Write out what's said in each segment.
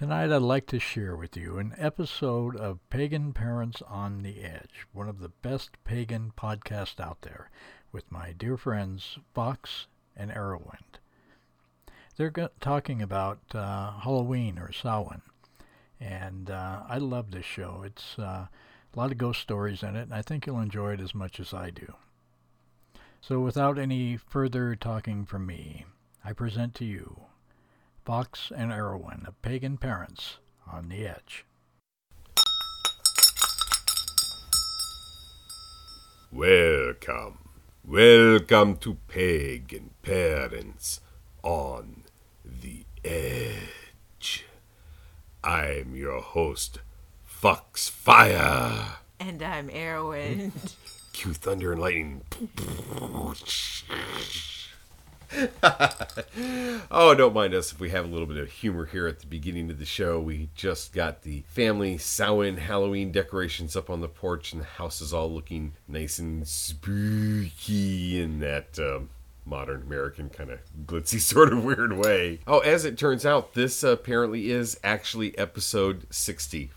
Tonight, I'd like to share with you an episode of Pagan Parents on the Edge, one of the best pagan podcasts out there, with my dear friends Fox and Arrowwind. They're go- talking about uh, Halloween or Samhain, and uh, I love this show. It's uh, a lot of ghost stories in it, and I think you'll enjoy it as much as I do. So, without any further talking from me, I present to you Fox and Arrowwind of Pagan Parents on the Edge. Welcome. Welcome to Pagan Parents on the Edge. I'm your host, Fox Fire. And I'm Arrowwind. Cue thunder and lightning. oh, don't mind us if we have a little bit of humor here at the beginning of the show. We just got the family Samhain Halloween decorations up on the porch, and the house is all looking nice and spooky in that um, modern American kind of glitzy sort of weird way. Oh, as it turns out, this apparently is actually episode 60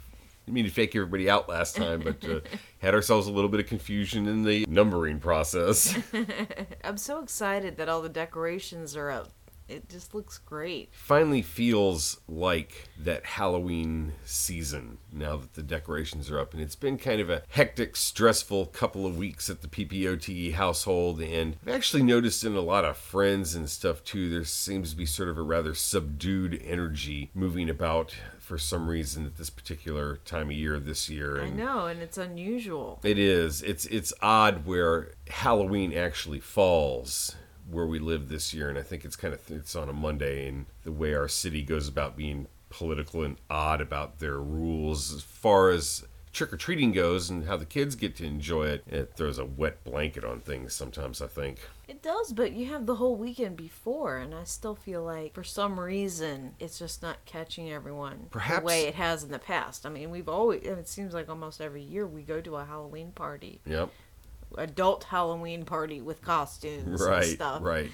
didn't mean to fake everybody out last time, but uh, had ourselves a little bit of confusion in the numbering process. I'm so excited that all the decorations are up. It just looks great. Finally feels like that Halloween season now that the decorations are up. And it's been kind of a hectic, stressful couple of weeks at the PPOTE household. And I've actually noticed in a lot of friends and stuff too, there seems to be sort of a rather subdued energy moving about for some reason at this particular time of year this year. And I know, and it's unusual. It is. It's it's odd where Halloween actually falls where we live this year, and I think it's kind of it's on a Monday, and the way our city goes about being political and odd about their rules as far as trick or treating goes and how the kids get to enjoy it, it throws a wet blanket on things sometimes, I think. It does, but you have the whole weekend before, and I still feel like for some reason it's just not catching everyone Perhaps, the way it has in the past. I mean, we've always, it seems like almost every year we go to a Halloween party. Yep. Adult Halloween party with costumes right, and stuff. Right.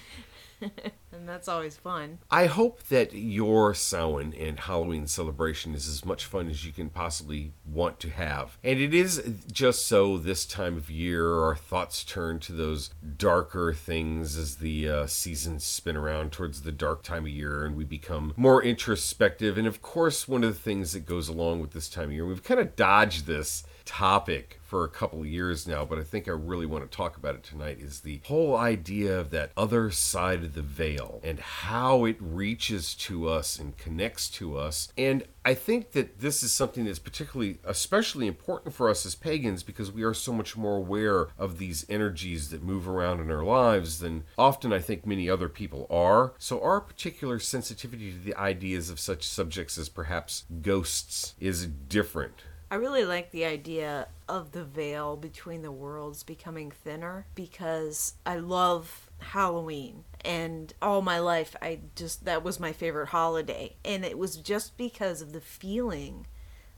and that's always fun. I hope that your Samhain and Halloween celebration is as much fun as you can possibly want to have. And it is just so this time of year, our thoughts turn to those darker things as the uh, seasons spin around towards the dark time of year and we become more introspective. And of course, one of the things that goes along with this time of year, we've kind of dodged this topic for a couple of years now, but I think I really want to talk about it tonight is the whole idea of that other side of the veil and how it reaches to us and connects to us. And I think that this is something that's particularly, especially important for us as pagans because we are so much more aware of these energies that move around in our lives than often I think many other people are. So our particular sensitivity to the ideas of such subjects as perhaps ghosts is different I really like the idea of the veil between the worlds becoming thinner because I love Halloween and all my life I just that was my favorite holiday and it was just because of the feeling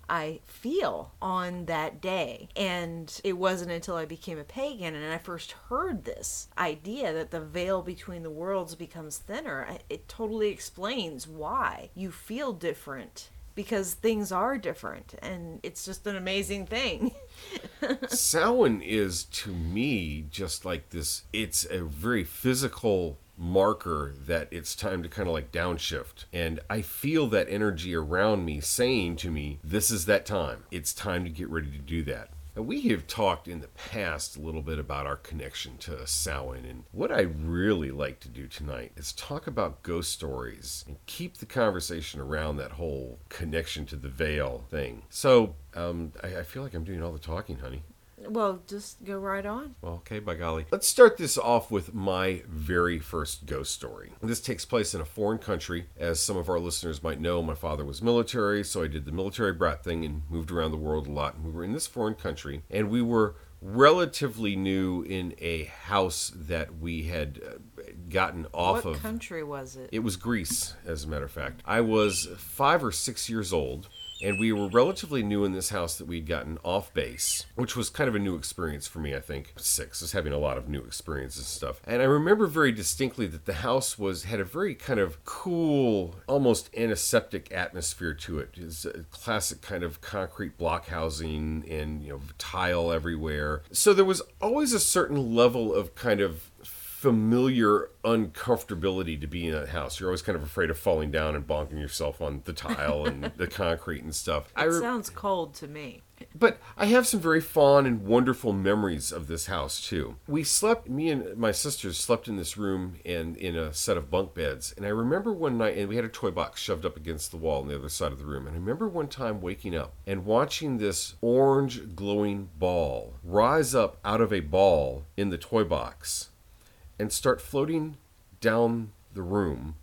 I feel on that day. And it wasn't until I became a pagan and I first heard this idea that the veil between the worlds becomes thinner. It totally explains why you feel different because things are different and it's just an amazing thing. Samhain is to me just like this it's a very physical marker that it's time to kind of like downshift. And I feel that energy around me saying to me, this is that time. It's time to get ready to do that. Now, we have talked in the past a little bit about our connection to Samhain, and what I really like to do tonight is talk about ghost stories and keep the conversation around that whole connection to the veil thing. So, um, I, I feel like I'm doing all the talking, honey. Well, just go right on. Well, okay, by golly. Let's start this off with my very first ghost story. This takes place in a foreign country. As some of our listeners might know, my father was military, so I did the military brat thing and moved around the world a lot. And we were in this foreign country, and we were relatively new in a house that we had uh, gotten off what of. What country was it? It was Greece, as a matter of fact. I was five or six years old, and we were relatively new in this house that we'd gotten off base, which was kind of a new experience for me, I think. Six is having a lot of new experiences and stuff. And I remember very distinctly that the house was had a very kind of cool, almost antiseptic atmosphere to it. It's a classic kind of concrete block housing and you know tile everywhere. So there was always a certain level of kind of familiar uncomfortability to be in that house. You're always kind of afraid of falling down and bonking yourself on the tile and the concrete and stuff. It sounds cold to me. But I have some very fond and wonderful memories of this house too. We slept, me and my sisters slept in this room and in a set of bunk beds. And I remember one night, and we had a toy box shoved up against the wall on the other side of the room. And I remember one time waking up and watching this orange glowing ball rise up out of a ball in the toy box and start floating down the room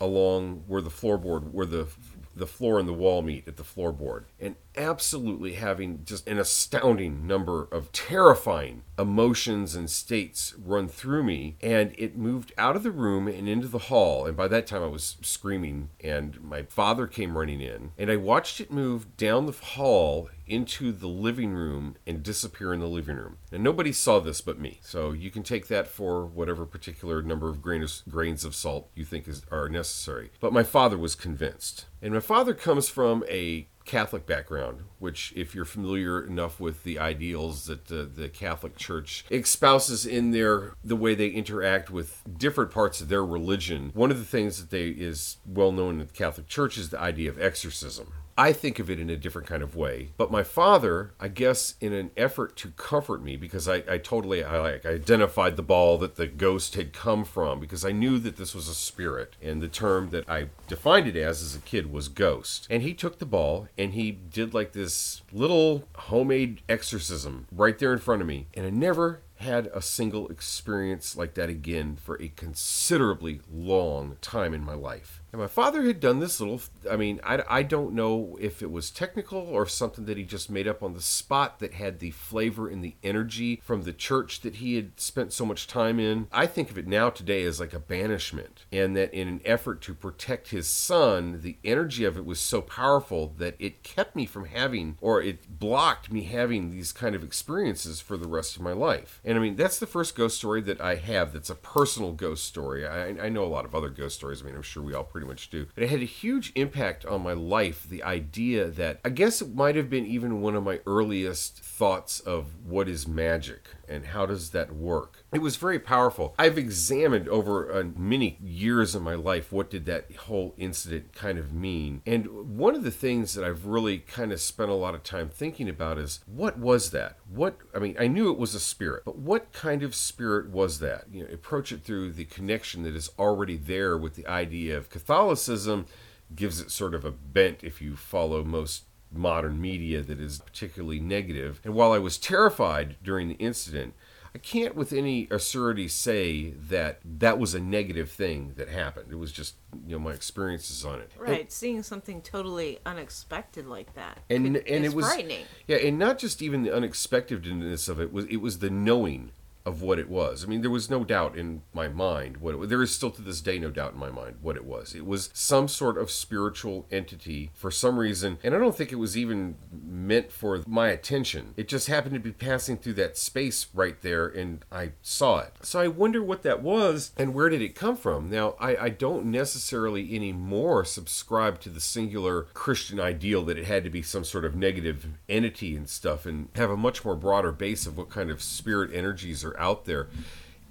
along where the floorboard, where the the floor and the wall meet at the floorboard, and absolutely having just an astounding number of terrifying emotions and states run through me. And it moved out of the room and into the hall. And by that time, I was screaming, and my father came running in, and I watched it move down the hall into the living room and disappear in the living room. And nobody saw this but me. So you can take that for whatever particular number of grains, of salt you think is, are necessary. But my father was convinced. And my father comes from a Catholic background, which, if you're familiar enough with the ideals that uh, the Catholic Church espouses in their the way they interact with different parts of their religion, one of the things that they is well known in the Catholic Church is the idea of exorcism. I think of it in a different kind of way. But my father, I guess, in an effort to comfort me, because I, I totally I like I identified the ball that the ghost had come from, because I knew that this was a spirit, and the term that I defined it as as a kid was ghost. And he took the ball and he did like this little homemade exorcism right there in front of me, and I never had a single experience like that again for a considerably long time in my life. And my father had done this little, I mean, I, I don't know if it was technical or something that he just made up on the spot that had the flavor and the energy from the church that he had spent so much time in. I think of it now today as like a banishment, and that in an effort to protect his son, the energy of it was so powerful that it kept me from having, or it blocked me having these kind of experiences for the rest of my life. And I mean, that's the first ghost story that I have that's a personal ghost story. I, I know a lot of other ghost stories. I mean, I'm sure we all much do. But it had a huge impact on my life. The idea that I guess it might have been even one of my earliest thoughts of what is magic and how does that work. It was very powerful. I've examined over uh, many years of my life what did that whole incident kind of mean. And one of the things that I've really kind of spent a lot of time thinking about is what was that? What I mean, I knew it was a spirit, but what kind of spirit was that? You know, approach it through the connection that is already there with the idea of Catholicism gives it sort of a bent if you follow most modern media that is particularly negative. And while I was terrified during the incident, I can't with any assurity say that that was a negative thing that happened. It was just, you know, my experiences on it. Right, and, seeing something totally unexpected like that. And could, and it was frightening. Yeah, and not just even the unexpectedness of it was it was the knowing of what it was. I mean, there was no doubt in my mind what it was. There is still to this day no doubt in my mind what it was. It was some sort of spiritual entity for some reason, and I don't think it was even meant for my attention. It just happened to be passing through that space right there, and I saw it. So I wonder what that was and where did it come from. Now, I, I don't necessarily anymore subscribe to the singular Christian ideal that it had to be some sort of negative entity and stuff, and have a much more broader base of what kind of spirit energies are are out there.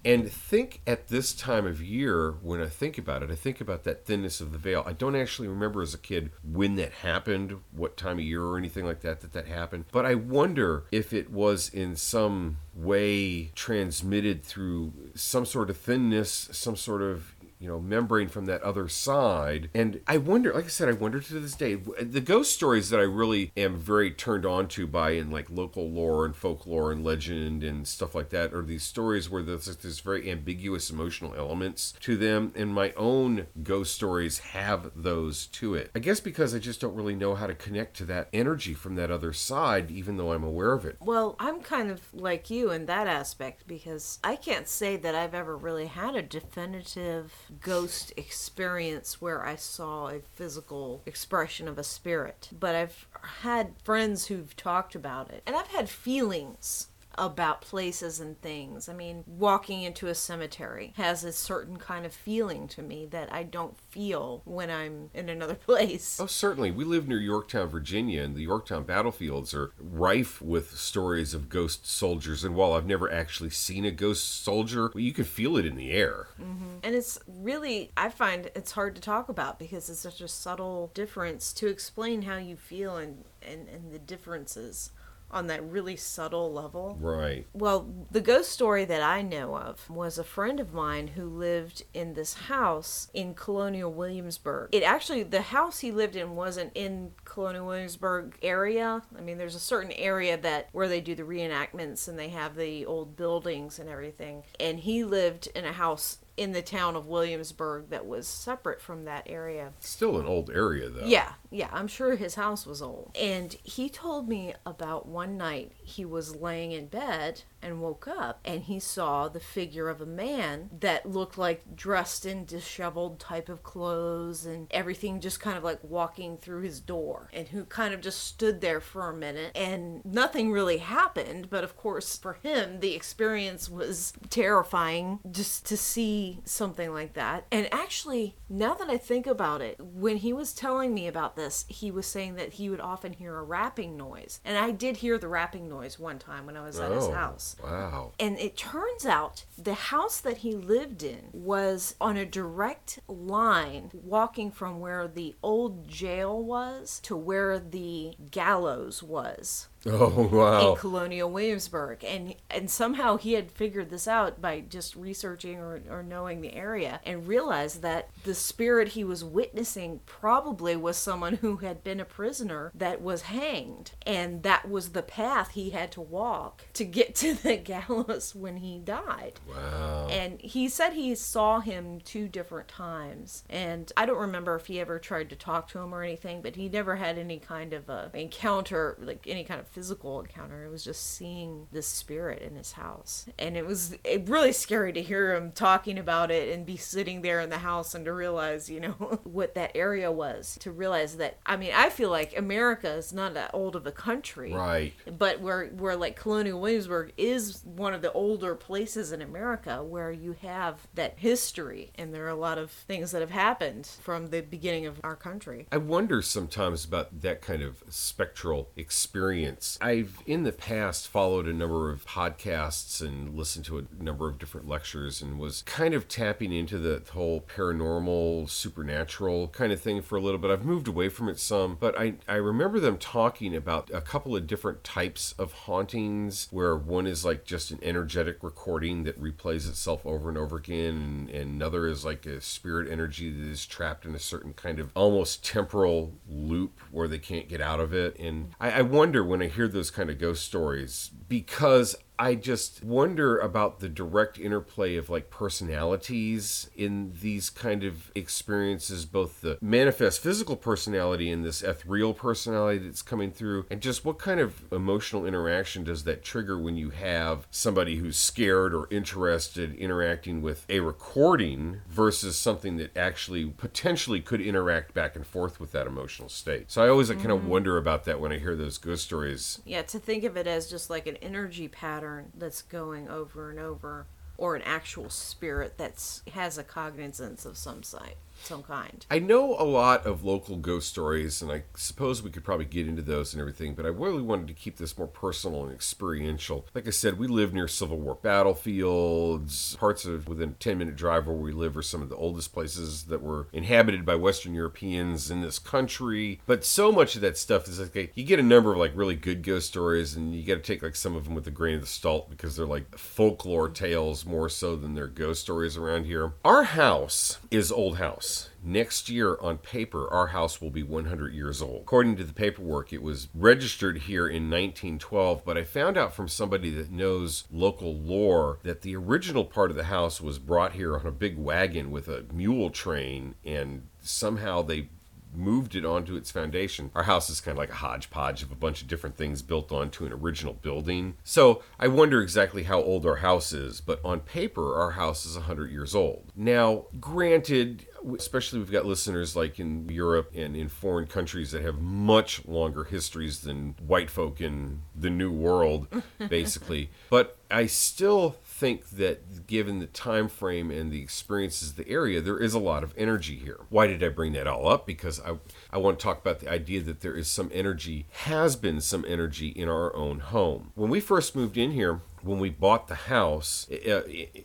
And think at this time of year, when I think about it, I think about that thinness of the veil. I don't actually remember as a kid when that happened, what time of year or anything like that that that happened. But I wonder if it was in some way transmitted through some sort of thinness, some sort of you know, membrane from that other side. And I wonder, like I said, I wonder to this day, the ghost stories that I really am very turned on to by in like local lore and folklore and legend and stuff like that are these stories where there's like this very ambiguous emotional elements to them. And my own ghost stories have those to it. I guess because I just don't really know how to connect to that energy from that other side, even though I'm aware of it. Well, I'm kind of like you in that aspect because I can't say that I've ever really had a definitive ghost experience where I saw a physical expression of a spirit. But I've had friends who've talked about it, and I've had feelings about places and things. I mean, walking into a cemetery has a certain kind of feeling to me that I don't feel when I'm in another place. Oh, certainly. We live near Yorktown, Virginia, and the Yorktown battlefields are rife with stories of ghost soldiers. And while I've never actually seen a ghost soldier, well, you can feel it in the air. Mm-hmm. And it's really, I find it's hard to talk about because it's such a subtle difference to explain how you feel and, and, and the differences on that really subtle level. Right. Well, the ghost story that I know of was a friend of mine who lived in this house in Colonial Williamsburg. It actually, the house he lived in wasn't in Colonial Williamsburg area. I mean, there's a certain area that where they do the reenactments and they have the old buildings and everything. And he lived in a house in the town of Williamsburg that was separate from that area. Still an old area, though. Yeah, yeah, I'm sure his house was old. And he told me about one night he was laying in bed and woke up and he saw the figure of a man that looked like dressed in disheveled type of clothes and everything just kind of like walking through his door and who kind of just stood there for a minute and nothing really happened but of course for him the experience was terrifying just to see something like that and actually now that I think about it when he was telling me about this he was saying that he would often hear a rapping noise. And I did hear the rapping noise one time when I was at his Oh, house. Wow. and it turns out the house that he lived in was on a direct line walking from where the old jail was to where the gallows was Oh, wow. in Colonial Williamsburg. And and somehow he had figured this out by just researching or, or knowing the area and realized that the spirit he was witnessing probably was someone who had been a prisoner that was hanged. And that was the path he had to walk to get to the gallows when he died. Wow. And he said he saw him two different times. And I don't remember if he ever tried to talk to him or anything, but he never had any kind of a encounter, like any kind of physical encounter. It was just seeing this spirit in his house. And it was it really scary to hear him talking about it and be sitting there in the house and to realize, you know, what that area was. To realize that, I mean, I feel like America is not that old of a country Right. but where where like colonial williamsburg is one of the older places in america where you have that history and there are a lot of things that have happened from the beginning of our country I wonder sometimes about that kind of spectral experience. I've in the past followed a number of podcasts and listened to a number of different lectures and was kind of tapping into the whole paranormal, supernatural kind of thing for a little bit. I've moved away from it some, but I, I remember them talking about a couple of different types of hauntings where one is like just an energetic recording that replays itself over and over again, and, and another is like a spirit energy that is trapped in a certain kind of almost temporal loop where they can't get out of it. And I, I wonder when I hear those kind of ghost stories because I just wonder about the direct interplay of like personalities in these kind of experiences, both the manifest physical personality and this ethereal personality that's coming through, and just what kind of emotional interaction does that trigger when you have somebody who's scared or interested interacting with a recording versus something that actually potentially could interact back and forth with that emotional state. So I always kind of mm. wonder about that when I hear those ghost stories. yeah to think of it as just like an energy pattern that's going over and over or an actual spirit that's has a cognizance of some site some kind. I know a lot of local ghost stories, and I suppose we could probably get into those and everything, but I really wanted to keep this more personal and experiential. Like I said, we live near Civil War battlefields. Parts of within a 10 minute drive where we live are some of the oldest places that were inhabited by Western Europeans in this country. But so much of that stuff is like, you get a number of like really good ghost stories, and you got to take like some of them with a grain of salt because they're like folklore tales more so than they're ghost stories around here. Our house is old house. Next year, on paper, our house will be 100 years old. According to the paperwork, it was registered here in 1912, but I found out from somebody that knows local lore that the original part of the house was brought here on a big wagon with a mule train, and somehow they moved it onto its foundation. Our house is kind of like a hodgepodge of a bunch of different things built onto an original building. So I wonder exactly how old our house is, but on paper, our house is 100 years old. Now, granted, especially we've got listeners like in Europe and in foreign countries that have much longer histories than white folk in the new world basically. But I still think that given the time frame and the experiences of the area there is a lot of energy here. Why did I bring that all up? Because I I want to talk about the idea that there is some energy has been some energy in our own home. When we first moved in here when we bought the house, uh,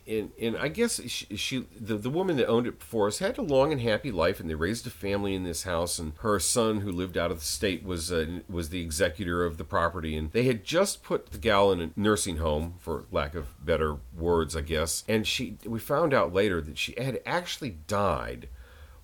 and, and I guess she, she, the, the woman that owned it before us had a long and happy life, and they raised a family in this house. And her son, who lived out of the state, was uh, was the executor of the property. And they had just put the gal in a nursing home, for lack of better words, I guess. And she, we found out later that she had actually died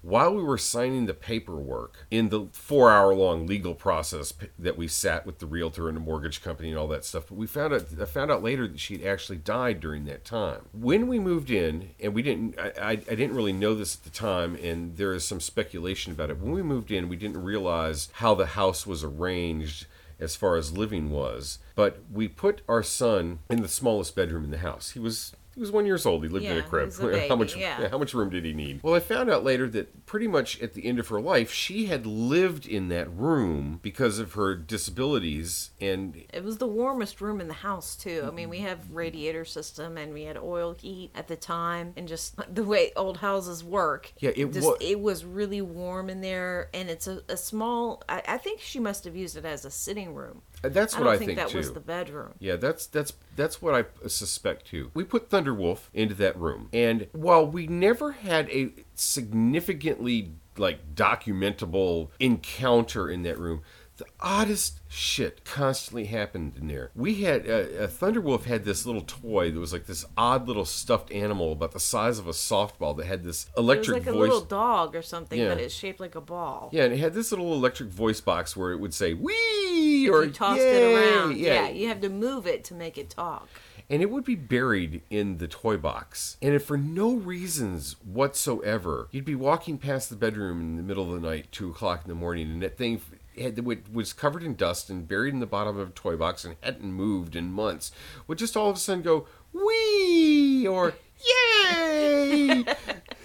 while we were signing the paperwork in the four hour long legal process that we sat with the realtor and the mortgage company and all that stuff, but we found out I found out later that she'd actually died during that time. When we moved in, and we didn't I, I, I didn't really know this at the time, and there is some speculation about it. When we moved in, we didn't realize how the house was arranged as far as living was. But we put our son in the smallest bedroom in the house. He was he was one years old. He lived in a crib. a baby, how much? yeah. How much room did he need? Well, I found out later that pretty much at the end of her life, she had lived in that room because of her disabilities, and It was the warmest room in the house too. I mean, we have radiator system and we had oil heat at the time, and just the way old houses work. Yeah, it just, wa- it was really warm in there, and it's a, a small. I, I think she must have used it as a sitting room. That's I what don't I, think, that too. was the bedroom. Yeah, that's that's that's what I suspect too. We put Thunderwolf into that room, and while we never had a significantly like documentable encounter in that room, the oddest shit constantly happened in there. We had uh, uh, Thunderwolf had this little toy that was like this odd little stuffed animal about the size of a softball that had this It was electric like a voice. little dog or something, Yeah. but it's shaped like a ball. Yeah, and it had this little electric voice box where it would say "wee" or you tossed "Yay!" it around. Yeah. you have to move it to make it talk. and it would be buried in the toy box. And if for no reasons whatsoever, you'd be walking past the bedroom in the middle of the night, two o'clock in the morning, and that thing had, was covered in dust and buried in the bottom of a toy box and hadn't moved in months, would just all of a sudden go wee or yay.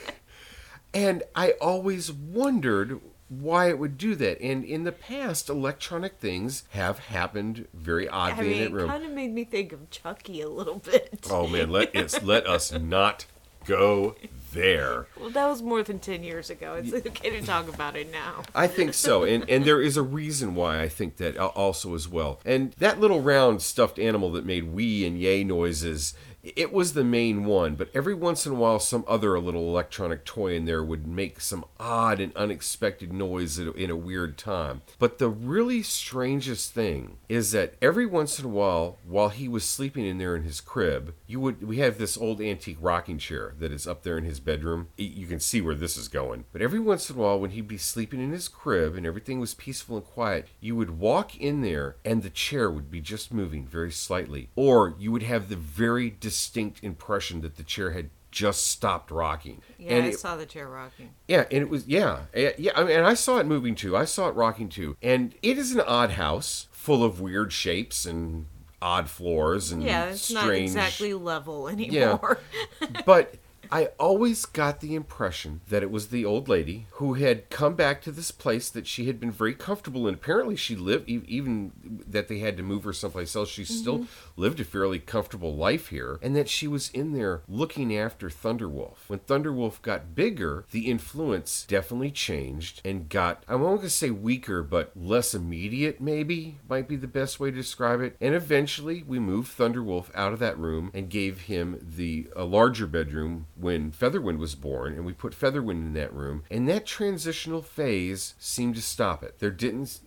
and I always wondered why it would do that. And in the past, electronic things have happened very I oddly mean, in it that room. kind of made me think of Chucky a little bit. Oh man, let it's let us not go there. Well, that was more than 10 years ago. It's okay to talk about it now. I think so, and and there is a reason why I think that uh, also as well. And that little round stuffed animal that made wee and yay noises, it was the main one. But every once in a while, some other little electronic toy in there would make some odd and unexpected noise in a weird time. But the really strangest thing is that every once in a while, while he was sleeping in there in his crib, you would we have this old antique rocking chair that is up there in his bedroom. You can see where this is going. But every once in a while, when he'd be sleeping in his crib and everything was peaceful and quiet, you would walk in there and the chair would be just moving very slightly, or you would have the very distinct impression that the chair had just stopped rocking. Yeah, and I it- saw the chair rocking. yeah, and it was yeah, eh, yeah. I mean, and I saw it moving too. I saw it rocking too. And it is an odd house full of weird shapes and odd floors and Yeah, it's not exactly level anymore. Yeah, but I always got the impression that it was the old lady who had come back to this place that she had been very comfortable in. Apparently, she lived, even that they had to move her someplace else, she still mm-hmm. lived a fairly comfortable life here, and that she was in there looking after Thunderwolf. When Thunderwolf got bigger, the influence definitely changed and got, I won't gonna say weaker, but less immediate, maybe, might be the best way to describe it. And eventually, we moved Thunderwolf out of that room and gave him the a larger bedroom when Featherwind was born, and we put Featherwind in that room. And that transitional phase seemed to stop it. There didn't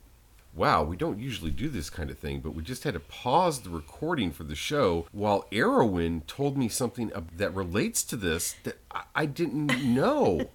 wow, we don't usually do this kind of thing, but we just had to pause the recording for the show while Arrowwind told me something that relates to this that I, I didn't know.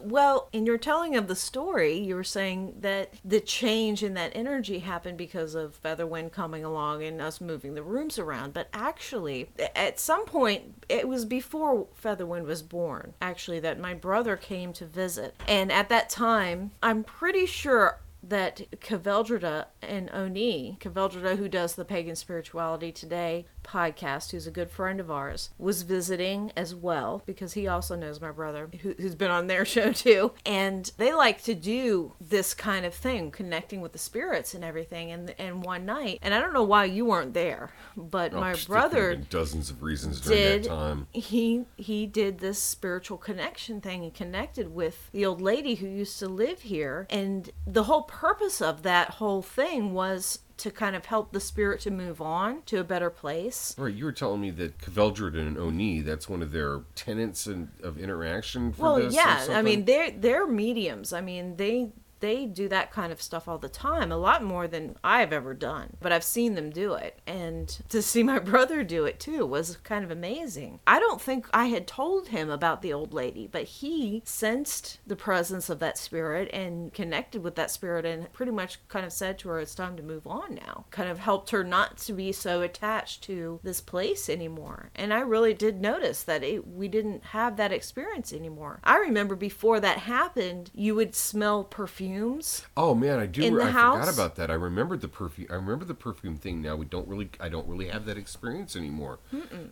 Well, in your telling of the story, you were saying that the change in that energy happened because of Featherwind coming along and us moving the rooms around. But actually, at some point, it was before Featherwind was born, actually, that my brother came to visit. And at that time, I'm pretty sure that Kaveldrida and Oni, Kaveldrida, who does the Pagan Spirituality Today podcast, who's a good friend of ours, was visiting as well because he also knows my brother, who, who's been on their show too. And they like to do this kind of thing, connecting with the spirits and everything. And and one night, and I don't know why you weren't there, but Oh, my brother dozens of reasons during did that time. he he did this spiritual connection thing and connected with the old lady who used to live here and the whole purpose of that whole thing was to kind of help the spirit to move on to a better place. Right, you were telling me that Kveldred and Oni, that's one of their tenets in, of interaction for well yeah i mean they're they're mediums. I mean they they do that kind of stuff all the time a lot more than i've ever done but i've seen them do it. And to see my brother do it too was kind of amazing. I don't think i had told him about the old lady but he sensed the presence of that spirit and connected with that spirit and pretty much kind of said to her it's time to move on now. Kind of helped her not to be so attached to this place anymore. And i really did notice that it, we didn't have that experience anymore. I remember before that happened you would smell perfumes Oh man, I do. in the I forgot about that. I remembered the perfume. I remember the perfume thing. Now we don't really. I don't really have that experience anymore.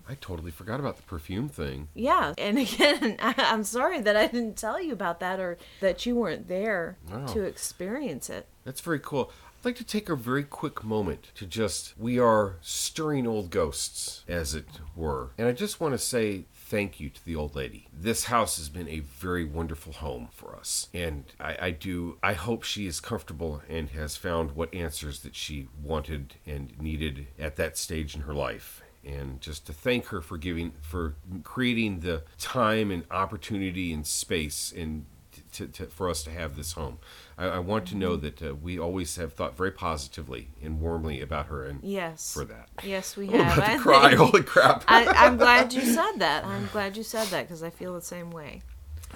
I totally forgot about the perfume thing. yeah and again I, i'm sorry that i didn't tell you about that or that you weren't there Wow. to experience it That's very cool. I'd like to take a very quick moment to just. We are stirring old ghosts, as it were, and I just want to say thank you to the old lady. This house has been a very wonderful home for us, and I, I do. I hope she is comfortable and has found what answers that she wanted and needed at that stage in her life. and just to thank her for giving for creating the time and opportunity and space and to, to, for us to have this home. I, I want to know that uh, we always have thought very positively and warmly about her, and Yes. for that. Yes, we I'm have. about to cry. Holy crap! I, I'm glad you said that. I'm glad you said that because I feel the same way.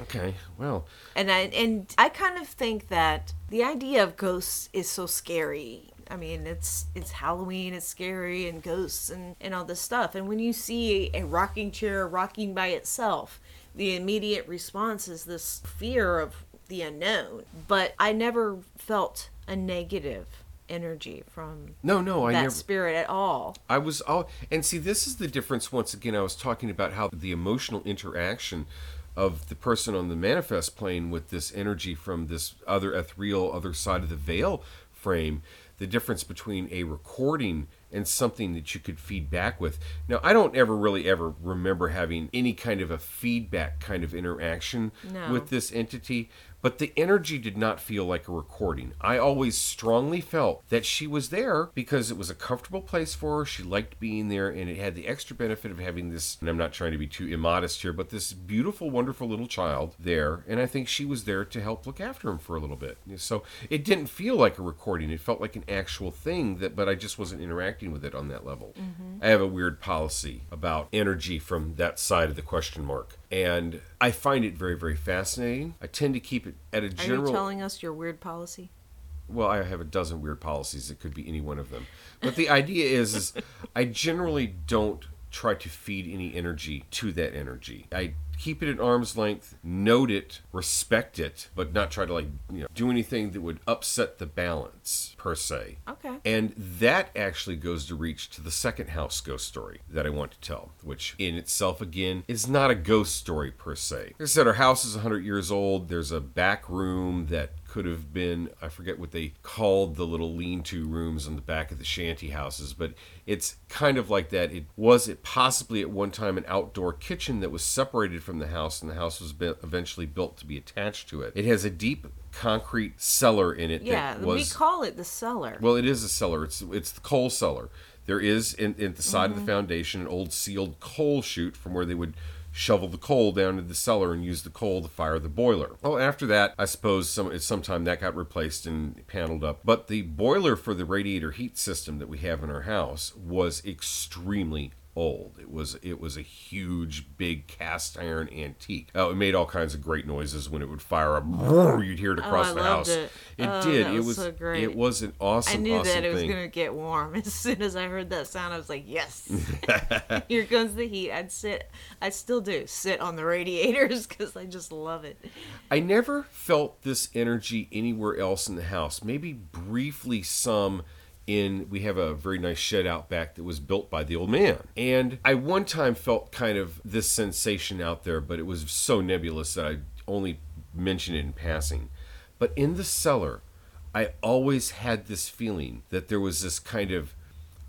okay, well, And I and I kind of think that the idea of ghosts is so scary. I mean, it's it's Halloween, it's scary, and ghosts and and all this stuff. And when you see a rocking chair rocking by itself, the immediate response is this fear of the unknown. But I never felt a negative energy from no, no, I that never. spirit at all. I was all, and see, this is the difference. Once again, I was talking about how the emotional interaction of the person on the manifest plane with this energy from this other ethereal other side of the veil frame. The difference between a recording and something that you could feed back with. Now, I don't ever really ever remember having any kind of a feedback kind of interaction No. with this entity, but the energy did not feel like a recording. I always strongly felt that she was there because it was a comfortable place for her. She liked being there, and it had the extra benefit of having this. And I'm not trying to be too immodest here, but this beautiful, wonderful little child there. And I think she was there to help look after him for a little bit. So it didn't feel like a recording. It felt like an actual thing that, but I just wasn't interacting with it on that level. Mm-hmm. I have a weird policy about energy from that side of the question mark. And I find it very, very fascinating. I tend to keep it at a general. Are you telling us your weird policy? well, I have a dozen weird policies. It could be any one of them. But the idea is, is I generally don't try to feed any energy to that energy. I keep it at arm's length, note it, respect it, but not try to like you know do anything that would upset the balance per se. Okay. And that actually goes to reach to the second house ghost story that I want to tell, which in itself again is not a ghost story per se. Like I said, our house is 100 years old. There's a back room that could have been I forget what they called the little lean-to rooms on the back of the shanty houses, but it's kind of like that. It was it possibly at one time an outdoor kitchen that was separated from the house, and the house was eventually built to be attached to it. It has a deep concrete cellar in it. Yeah, that was we call it the cellar. well, it is a cellar. It's it's the coal cellar. There is in, in the side of the mm-hmm. foundation an old sealed coal chute from where they would shovel the coal down to the cellar and use the coal to fire the boiler. Oh, after that, I suppose some at some time that got replaced and paneled up. But the boiler for the radiator heat system that we have in our house was extremely old. It was it was a huge, big cast iron antique. Oh, it made all kinds of great noises when it would fire up. You'd hear it oh, across Oh, I the loved house. it. Oh, did. that it was was so great. It was an awesome. I knew awesome that it was thing. gonna get warm as soon as I heard that sound. I was like, "Yes, here comes the heat." I'd sit, I still do sit on the radiators because I just love it. I never felt this energy anywhere else in the house. Maybe briefly some in we have a very nice shed out back that was built by the old man. And I one time felt kind of this sensation out there, but it was so nebulous that I only mentioned it in passing. But in the cellar, I always had this feeling that there was this kind of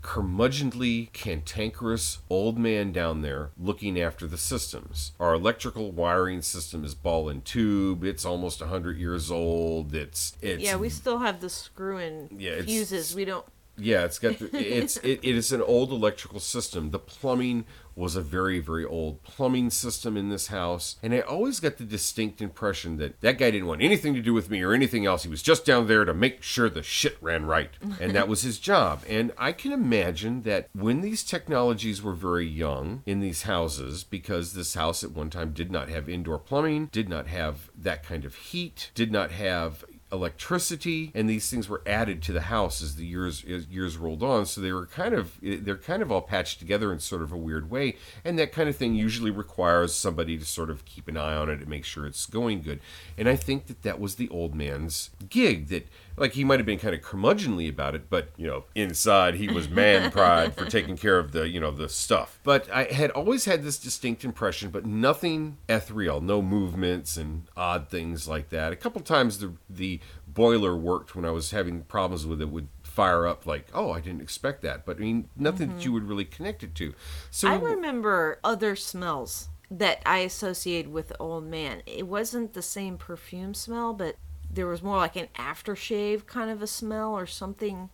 curmudgeonly, cantankerous old man down there looking after the systems. Our electrical wiring system is ball and tube. It's almost 100 years old. It's it's yeah, we still have the screw in Yeah, fuses. We don't. Yeah, it's got the, it's it, it is an old electrical system. The plumbing was a very very old plumbing system in this house, and I always got the distinct impression that that guy didn't want anything to do with me or anything else. He was just down there to make sure the shit ran right, and that was his job. And I can imagine that when these technologies were very young in these houses, because this house at one time did not have indoor plumbing, did not have that kind of heat, did not have electricity and these things were added to the house as the years as years rolled on. So they were kind of eh, they're kind of all patched together in sort of a weird way. And that kind of thing usually requires somebody to sort of keep an eye on it and make sure it's going good. And i think that that was the old man's gig that like he might have been kind of curmudgeonly about it but you know inside he was man pride for taking care of the you know the stuff. But i had always had this distinct impression but nothing ethereal no movements and odd things like that. A couple times the the boiler worked when i was having problems with it would fire up like oh i didn't expect that but i mean nothing that mm-hmm. you would really connect it to. So I remember other smells that I associated with the old man. It wasn't the same perfume smell, but there was more like an aftershave kind of a smell or something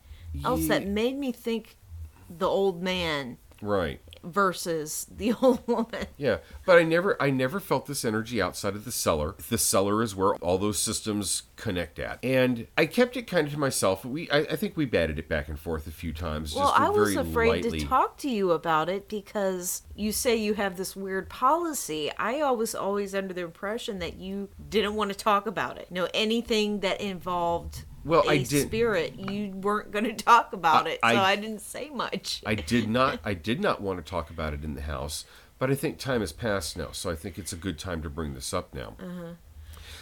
else that made me think the old man right versus the old woman. Yeah, but I never I never felt this energy outside of the cellar. The cellar is where all those systems connect at. And I kept it kind of to myself. We I, I think we batted it back and forth a few times Well, I was afraid lightly. to talk to you about it because you say you have this weird policy. I was always under the impression that you didn't want to talk about it. You know, anything that involved Well, I did- spirit, you weren't going to talk about I- it. So I- I, didn't say much. I did not I did not want to talk about it in the house, but I think time has passed now, so I think it's a good time to bring this up now. Uh-huh.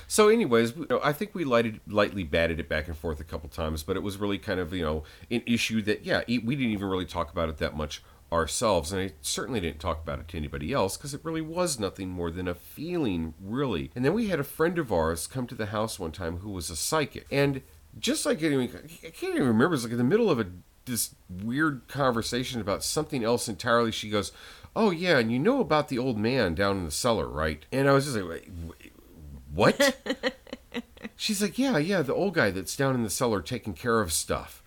So, anyways, you know, I think we lighted, lightly batted it back and forth a couple times, but it was really kind of you know an issue that yeah we didn't even really talk about it that much ourselves, and I certainly didn't talk about it to anybody else because it really was nothing more than a feeling, really. And then we had a friend of ours come to the house one time who was a psychic, and just like I can't even remember, It's like in the middle of a this weird conversation about something else entirely. She goes, "Oh yeah, and you know about the old man down in the cellar, right?" And I was just like, "Wait, wait, "What?" She's like, "Yeah, yeah, the old guy that's down in the cellar taking care of stuff."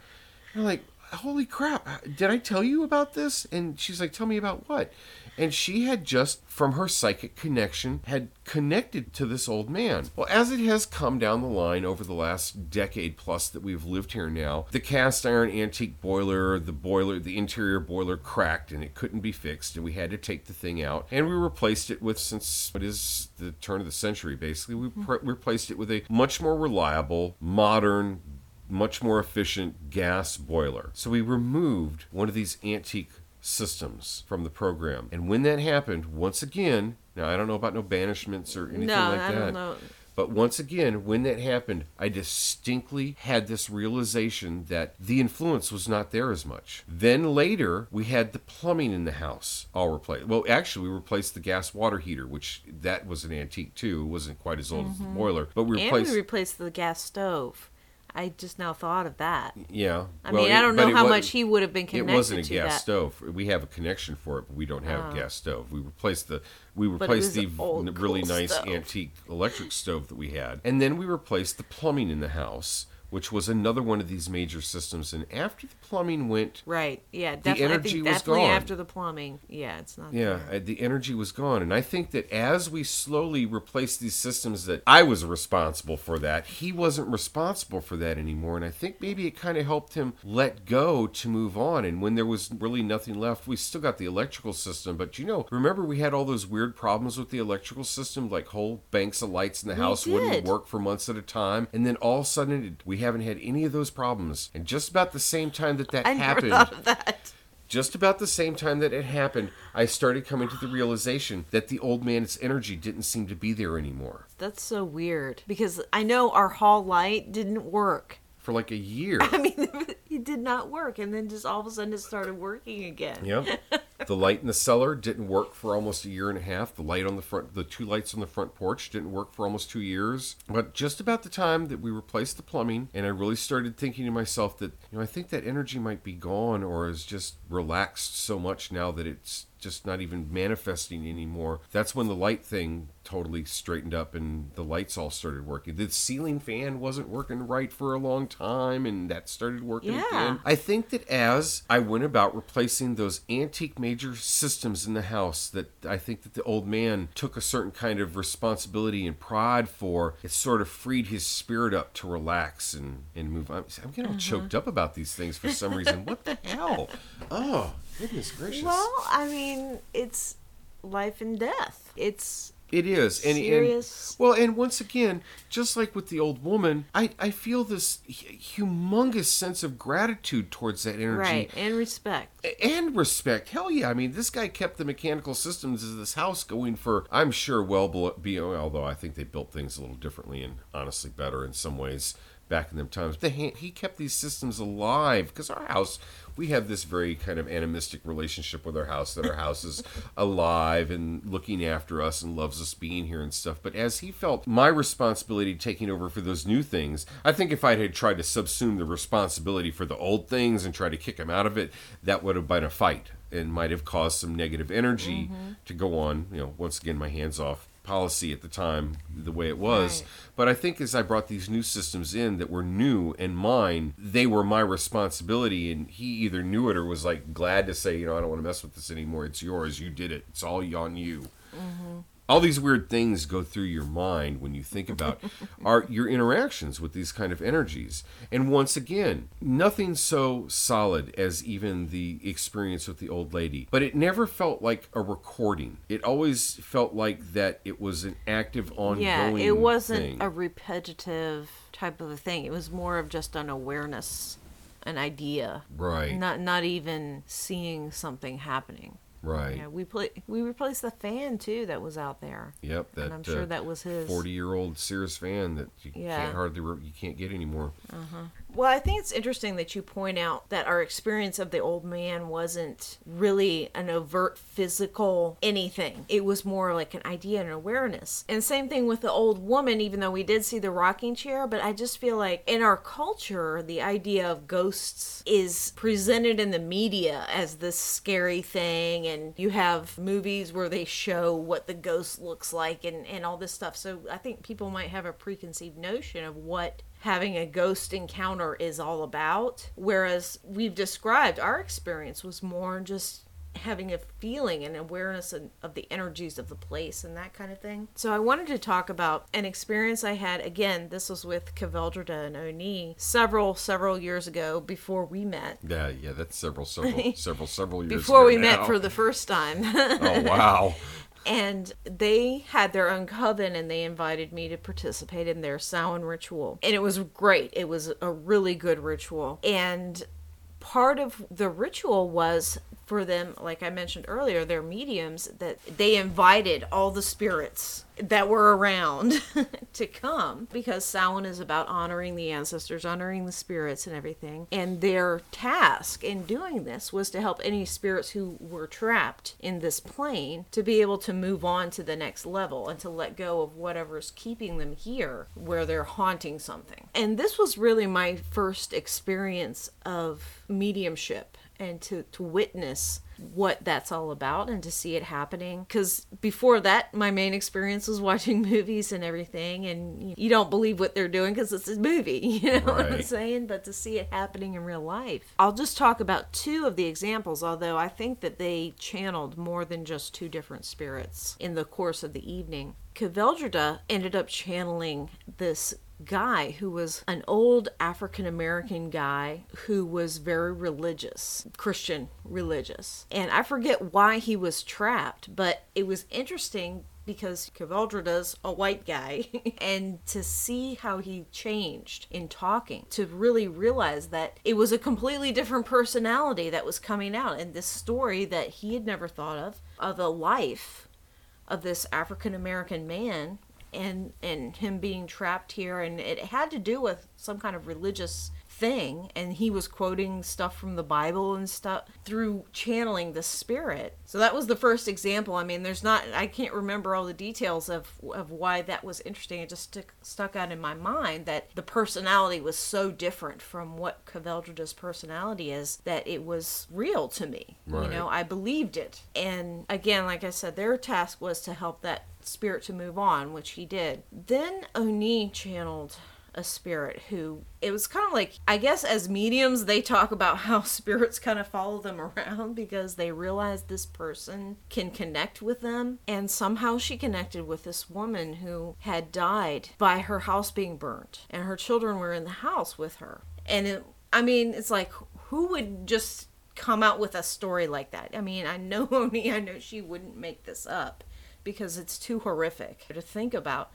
And I'm like, "Holy crap! Uh, did I tell you about this?" And she's like, "Tell me about what?" And she had just, from her psychic connection, had connected to this old man. Well, as it has come down the line over the last decade plus that we've lived here now, the cast iron antique boiler, the boiler, the interior boiler cracked and it couldn't be fixed, and we had to take the thing out. And we replaced it with, since it is the turn of the century, basically, we hmm. pre- replaced it with a much more reliable, modern, much more efficient gas boiler. So we removed one of these antique systems from the program. And when that happened, once again, now I don't know about no banishments or anything no, like I that. don't know. But once again, when that happened, I distinctly had this realization that the influence was not there as much. Then later, we had the plumbing in the house all replaced. Well, actually, we replaced the gas water heater, which that was an antique too. It wasn't quite as old as the boiler, but we Mm-hmm. And we replaced the gas stove. I just now thought of that. yeah. I well, mean, I don't know how much he would have been connected. It wasn't a gas that. stove. We have a connection for it, but we don't have a oh. gas stove. We replaced the we replaced the really cool nice stove. antique electric stove that we had, and then we replaced the plumbing in the house, which was another one of these major systems. And after the plumbing went, Right. Yeah. Definitely. I energy think was definitely gone. after the plumbing. Yeah, it's not. yeah, uh, the energy was gone. And I think that as we slowly replaced these systems, that I was responsible for that. He wasn't responsible for that anymore. And I think maybe it kind of helped him let go to move on. And when there was really nothing left, we still got the electrical system. But you know, remember we had all those weird problems with the electrical system, like whole banks of lights in the We house wouldn't work for months at a time. And then all of a sudden, it, we haven't had any of those problems. And just about the same time that that I never happened, thought of that. just about the same time that it happened, I started coming to the realization that the old man's energy didn't seem to be there anymore That's so weird because I know our hall light didn't work. For like a year. I mean, it did not work, and then just all of a sudden it started working again. Yep. The light in the cellar didn't work for almost a year and a half. The light on the front, the two lights on the front porch didn't work for almost two years. But just about the time that we replaced the plumbing, and I really started thinking to myself that, you know, I think that energy might be gone or is just relaxed so much now that it's just not even manifesting anymore. That's when the light thing totally straightened up and the lights all started working. The ceiling fan wasn't working right for a long time and that started working Yeah. again. I think that as I went about replacing those antique major systems in the house that I think that the old man took a certain kind of responsibility and pride for, it sort of freed his spirit up to relax and, and move on. I'm getting all mm-hmm. choked up about these things for some reason. What the hell? Oh, goodness gracious. Well, I mean, it's life and death. It's It is, and, and Serious. well, and once again, just like with the old woman, I I feel this hu- humongous sense of gratitude towards that energy right and respect. and respect. Hell yeah! I mean, this guy kept the mechanical systems of this house going for, I'm sure, well below. Although I think they built things a little differently and honestly better in some ways back in them times. The, he kept these systems alive because our house. We have this very kind of animistic relationship with our house that our house is alive and looking after us and loves us being here and stuff. But as he felt my responsibility taking over for those new things, I think if I had tried to subsume the responsibility for the old things and try to kick him out of it, that would have been a fight and might have caused some negative energy mm-hmm. to go on. You know, once again, my hands off policy at the time the way it was. Right. But I think as I brought these new systems in that were new and mine, they were my responsibility. And he either knew it or was like glad to say, you know, I don't want to mess with this anymore. It's yours. You did it. It's all on you. Mm-hmm. All these weird things go through your mind when you think about our your interactions with these kind of energies. And once again, nothing so solid as even the experience with the old lady. But it never felt like a recording. It always felt like that it was an active, ongoing. Yeah, it wasn't thing. a repetitive type of a thing. It was more of just an awareness, an idea. right. Not not even seeing something happening. Right. Yeah, we play we replaced the fan too that was out there. Yep, that and I'm sure uh, that was his. forty-year-old Sears fan that you Yeah. can't hardly re- you can't get anymore. Well, I think it's interesting that you point out that our experience of the old man wasn't really an overt physical anything. It was more like an idea and awareness. And same thing with the old woman, even though we did see the rocking chair, but I just feel like in our culture, the idea of ghosts is presented in the media as this scary thing. And you have movies where they show what the ghost looks like and, and all this stuff. So I think people might have a preconceived notion of what having a ghost encounter is all about. Whereas we've described our experience was more just having a feeling and awareness of, of the energies of the place and that kind of thing. So I wanted to talk about an experience I had. Again, this was with Kveldreda and Oni several, several years ago before we met. Yeah, yeah, that's several, several, several, several years Before we met for the first time. oh wow. and they had their own coven and they invited me to participate in their Samhain ritual. And it was great. It was a really good ritual. And part of the ritual was for them, like I mentioned earlier, they're mediums that they invited all the spirits that were around to come because Samhain is about honoring the ancestors, honoring the spirits and everything. And their task in doing this was to help any spirits who were trapped in this plane to be able to move on to the next level and to let go of whatever's keeping them here where they're haunting something. And this was really my first experience of mediumship and to, to witness what that's all about and to see it happening. Because before that, my main experience was watching movies and everything, and you don't believe what they're doing because it's a movie, you know right. what I'm saying? But to see it happening in real life. I'll just talk about two of the examples, although I think that they channeled more than just two different spirits in the course of the evening. Kveldreda ended up channeling this guy who was an old African American guy who was very religious, Christian religious. And I forget why he was trapped, but it was interesting because Kveldreda's a white guy, and to see how he changed in talking, to really realize that it was a completely different personality that was coming out, and this story that he had never thought of, of the life of this African American man and and him being trapped here and it had to do with some kind of religious thing and he was quoting stuff from the bible and stuff through channeling the spirit. So that was the first example. I mean there's not i can't remember all the details of of why that was interesting. It just stuck, stuck out in my mind that the personality was so different from what Kveldreda's personality is that it was real to me. Right. you know i believed it. And again like i said their task was to help that spirit to move on, which he did. Then Oni channeled a spirit who it was kind of like I guess as mediums they talk about how spirits kind of follow them around because they realize this person can connect with them and somehow she connected with this woman who had died by her house being burnt and her children were in the house with her and it I mean it's like who would just come out with a story like that I mean I know Oni I know she wouldn't make this up because it's too horrific to think about.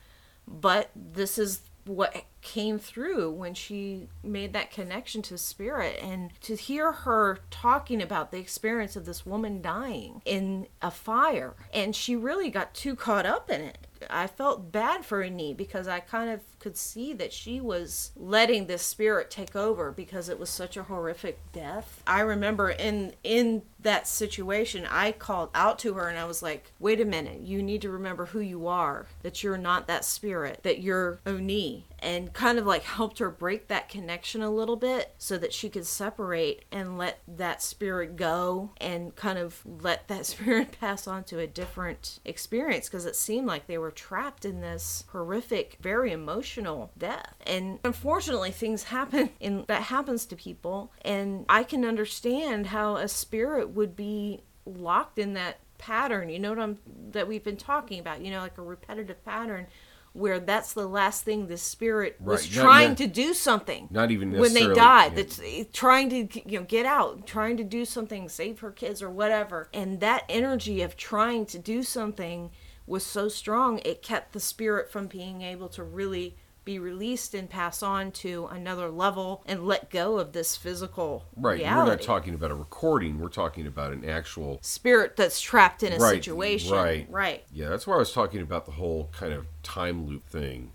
But this is what came through when she made that connection to spirit and to hear her talking about the experience of this woman dying in a fire. And she really got too caught up in it. I felt bad for Oni because I kind of could see that she was letting this spirit take over because it was such a horrific death. I remember in in that situation, I called out to her and I was like, "Wait a minute, you need to remember who you are. That you're not that spirit. That you're Oni." And kind of like helped her break that connection a little bit so that she could separate and let that spirit go and kind of let that spirit pass on to a different experience because it seemed like they were trapped in this horrific, very emotional death. And unfortunately, things happen and that happens to people. And I can understand how a spirit would be locked in that pattern, you know what I'm that we've been talking about, you know, like a repetitive pattern where that's the last thing the spirit was trying not, to do something. Not even when they died. Yeah. That's trying to you know get out, trying to do something, save her kids or whatever. And that energy of trying to do something was so strong it kept the spirit from being able to really be released and pass on to another level and let go of this physical right reality. we're not talking about a recording we're talking about an actual spirit that's trapped in a right, situation. right. Right. Yeah that's why i was talking about the whole kind of time loop thing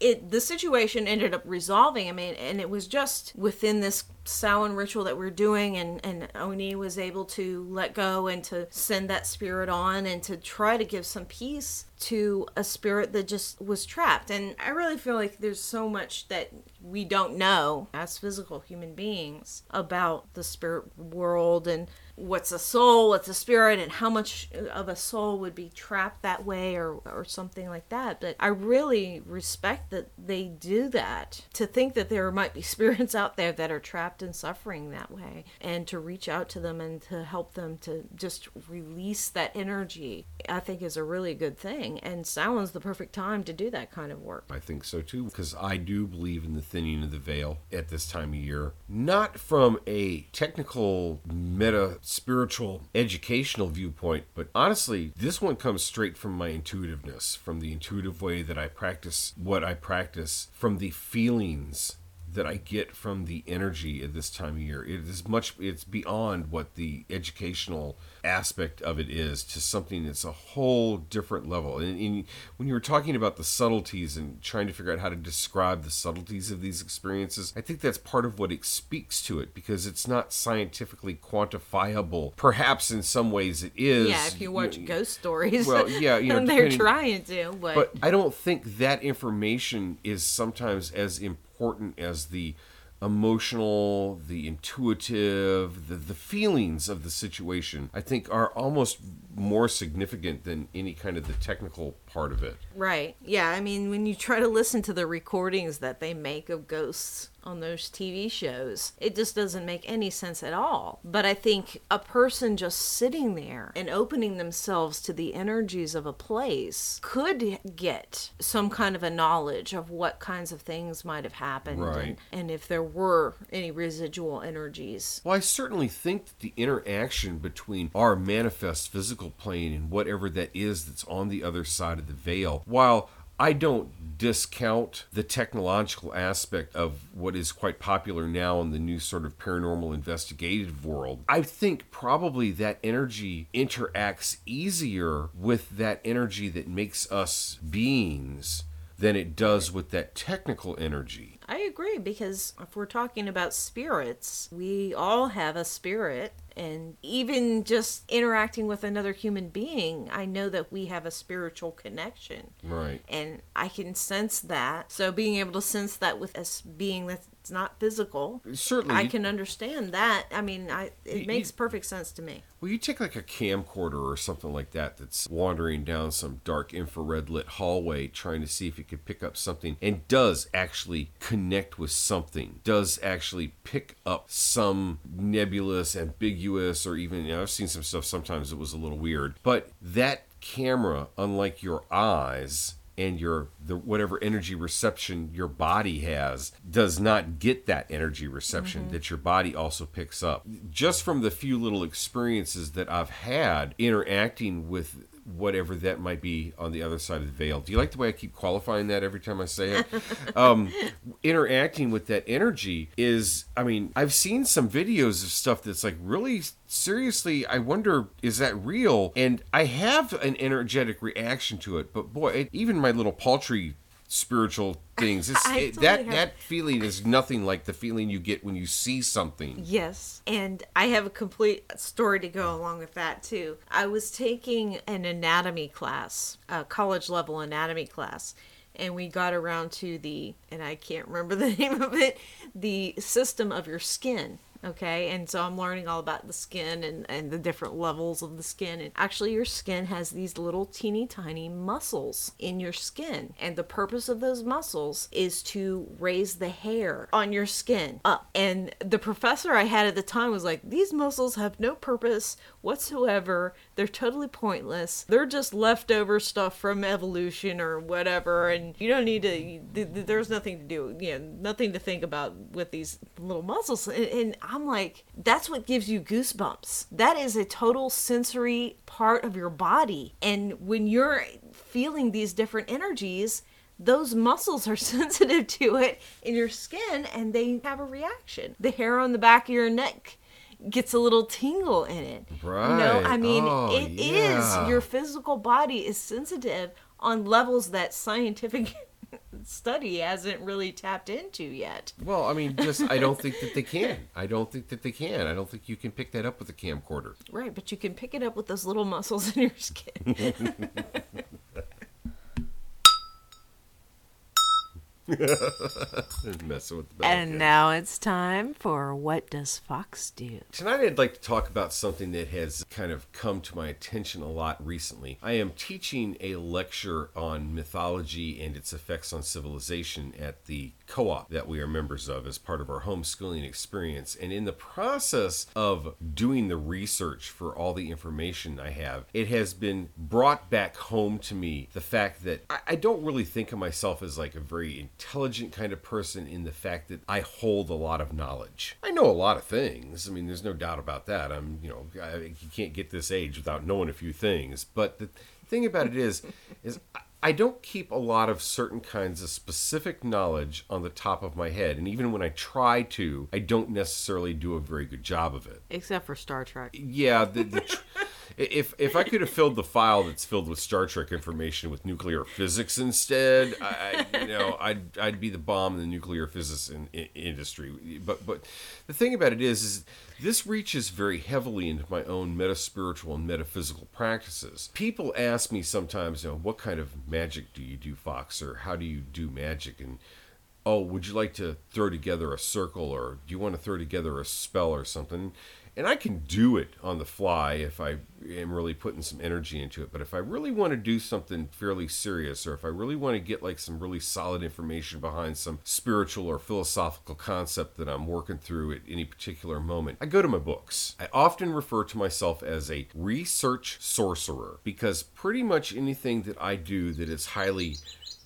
it, the situation ended up resolving. I mean, and it was just within this Samhain ritual that we're doing, and and Oni was able to let go and to send that spirit on and to try to give some peace to a spirit that just was trapped. And I really feel like there's so much that we don't know as physical human beings about the spirit world and what's a soul, what's a spirit, and how much of a soul would be trapped that way or, or something like that. But I really respect that they do that. To think that there might be spirits out there that are trapped and suffering that way, and to reach out to them and to help them to just release that energy, I think is a really good thing. And Samhain's the perfect time to do that kind of work. I think so too, because I do believe in the thinning of the veil at this time of year. Not from a technical meta spiritual educational viewpoint, but honestly, this one comes straight from my intuitiveness, from the intuitive way that I practice what I practice, from the feelings that I get from the energy at this time of year. It is much it's beyond what the educational aspect of it is to something that's a whole different level. And, and, when you were talking about the subtleties and trying to figure out how to describe the subtleties of these experiences, I think that's part of what it speaks to it because it's not scientifically quantifiable. Perhaps in some ways it is. Yeah, if you watch you, ghost stories. Well, yeah, you know, they're trying to, but... but I don't think that information is sometimes as important as the emotional, the intuitive, the, the feelings of the situation, I think are almost more significant than any kind of the technical part of it. Right. Yeah. I mean, when you try to listen to the recordings that they make of ghosts on those TV shows, it just doesn't make any sense at all. But I think a person just sitting there and opening themselves to the energies of a place could get some kind of a knowledge of what kinds of things might have happened right. and, and if there were any residual energies. Well, I certainly think that the interaction between our manifest physical plane and whatever that is that's on the other side of the veil, while I don't discount the technological aspect of what is quite popular now in the new sort of paranormal investigative world. I think probably that energy interacts easier with that energy that makes us beings than it does with that technical energy. I agree because if we're talking about spirits, we all have a spirit and even just interacting with another human being, I know that we have a spiritual connection. Right. And I can sense that. So being able to sense that with us being that's not physical, certainly I can understand that. I mean, I it you, makes perfect sense to me. Well, you take like a camcorder or something like that that's wandering down some dark infrared lit hallway trying to see if it could pick up something and does actually connect with something, does actually pick up some nebulous, ambiguous ambiguous or even you know, I've seen some stuff sometimes it was a little weird. But that camera, unlike your eyes, and your the whatever energy reception your body has does not get that energy reception mm-hmm. that your body also picks up just from the few little experiences that I've had interacting with whatever that might be on the other side of the veil. Do you like the way I keep qualifying that every time I say it? um, interacting with that energy is, I mean, I've seen some videos of stuff that's like really seriously, I wonder, is that real? And I have an energetic reaction to it, but boy, it, even my little paltry spiritual things. It, totally that that feeling is nothing like the feeling you get when you see something. Yes, and I have a complete story to go along with that too. I was taking an anatomy class, a college level anatomy class, and we got around to the and I can't remember the name of it, the system of your skin okay and so i'm learning all about the skin and, and the different levels of the skin. And actually your skin has these little teeny tiny muscles in your skin. And the purpose of those muscles is to raise the hair on your skin up. And the professor i had at the time was like these muscles have no purpose whatsoever they're totally pointless they're just leftover stuff from evolution or whatever and you don't need to there's nothing to do you know nothing to think about with these little muscles and, and I'm like, that's what gives you goosebumps. That is a total sensory part of your body. And when you're feeling these different energies, those muscles are sensitive to it in your skin and they have a reaction. The hair on the back of your neck gets a little tingle in it. Right. You know, I mean, oh, it yeah. is your physical body is sensitive on levels that scientific study hasn't really tapped into yet. Well, I mean, just I don't think that they can. I don't think that they can. I don't think you can pick that up with a camcorder. Right, but you can pick it up with those little muscles in your skin. Messing with the And now it's time for What Does Fox Do? Tonight I'd like to talk about something that has kind of come to my attention a lot recently. I am teaching a lecture on mythology and its effects on civilization at the co op that we are members of as part of our homeschooling experience. And in the process of doing the research for all the information I have, it has been brought back home to me the fact that I, don't really think of myself as like a very intelligent kind of person in the fact that I hold a lot of knowledge. I know a lot of things. I mean, there's no doubt about that. I'm, you know, I, you can't get this age without knowing a few things. But the thing about it is, is I don't keep a lot of certain kinds of specific knowledge on the top of my head. And even when I try to, I don't necessarily do a very good job of it. Except for Star Trek. Yeah, the, the tr- if if I could have filled the file that's filled with Star Trek information with nuclear physics instead, I, I you know I'd I'd be the bomb in the nuclear physics in, in, industry. But but the thing about it is is this reaches very heavily into my own meta-spiritual and metaphysical practices. People ask me sometimes, you know, what kind of magic do you do, Fox, or how do you do magic? And oh, would you like to throw together a circle, or do you want to throw together a spell or something? And I can do it on the fly if I am really putting some energy into it. But if I really want to do something fairly serious, or if I really want to get like some really solid information behind some spiritual or philosophical concept that I'm working through at any particular moment, I go to my books. I often refer to myself as a research sorcerer because pretty much anything that I do that is highly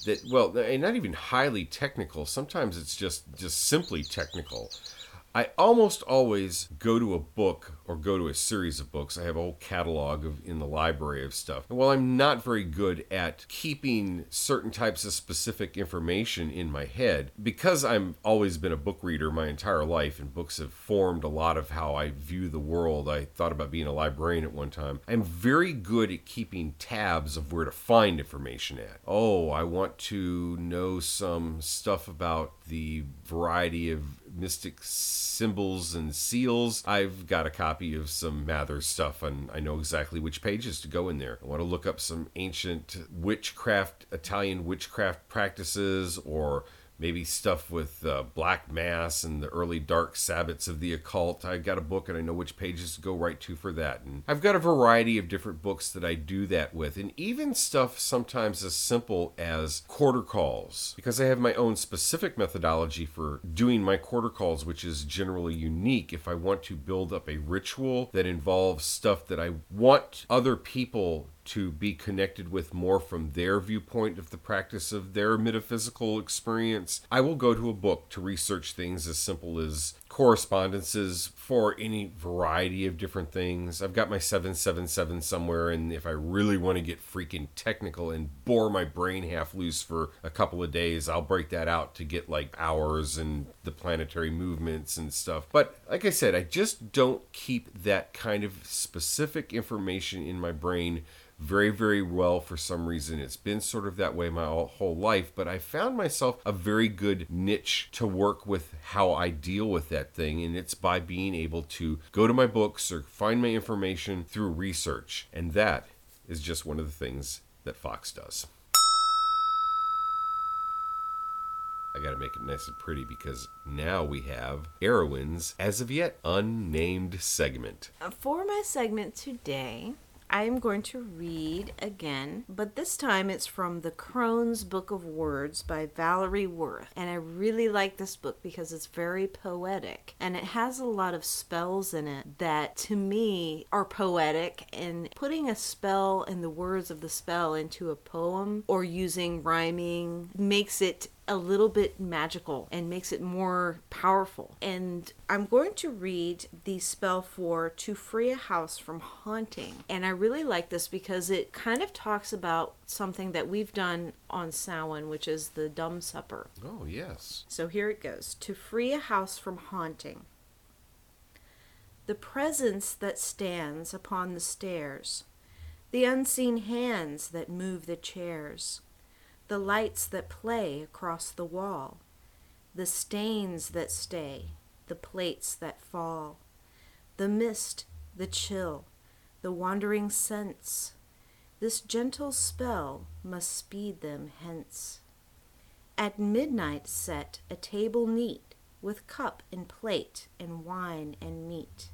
that well not even highly technical sometimes it's just just simply technical I almost always go to a book or go to a series of books. I have a whole catalog of in the library of stuff. And while I'm not very good at keeping certain types of specific information in my head, because I've always been a book reader my entire life and books have formed a lot of how I view the world. I thought about being a librarian at one time. I'm very good at keeping tabs of where to find information at. Oh, I want to know some stuff about the variety of mystic symbols and seals. I've got a copy of some Mather stuff and I know exactly which pages to go in there. I want to look up some ancient witchcraft, Italian witchcraft practices or maybe stuff with uh, Black Mass and the early dark sabbats of the occult. I've got a book and I know which pages to go right to for that. And I've got a variety of different books that I do that with, and even stuff sometimes as simple as quarter calls, because I have my own specific methodology for doing my quarter calls, which is generally unique if I want to build up a ritual that involves stuff that I want other people to be connected with more from their viewpoint of the practice of their metaphysical experience, I will go to a book to research things as simple as correspondences for any variety of different things. I've got my 777 somewhere, and if I really want to get freaking technical and bore my brain half loose for a couple of days, I'll break that out to get like hours and the planetary movements and stuff. But like I said, I just don't keep that kind of specific information in my brain very, very well for some reason. It's been sort of that way my whole life, but I found myself a very good niche to work with how I deal with that thing, and it's by being able to go to my books or find my information through research. And that is just one of the things that Fox does. I got to make it nice and pretty because now we have Arrowwind's as of yet unnamed segment. Uh, for my segment today, I'm going to read again, but this time it's from the Crone's Book of Words by Valerie Worth. And I really like this book because it's very poetic and it has a lot of spells in it that to me are poetic. And putting a spell and the words of the spell into a poem or using rhyming makes it a little bit magical and makes it more powerful. And I'm going to read the spell for To Free a House from Haunting. And I really like this because it kind of talks about something that we've done on Samhain, which is the Dumb Supper. Oh, yes. So here it goes To free a house from haunting. The presence that stands upon the stairs, the unseen hands that move the chairs the lights that play across the wall, the stains that stay, the plates that fall, the mist, the chill, the wandering scents. This gentle spell must speed them hence. At midnight set a table neat, with cup and plate and wine and meat.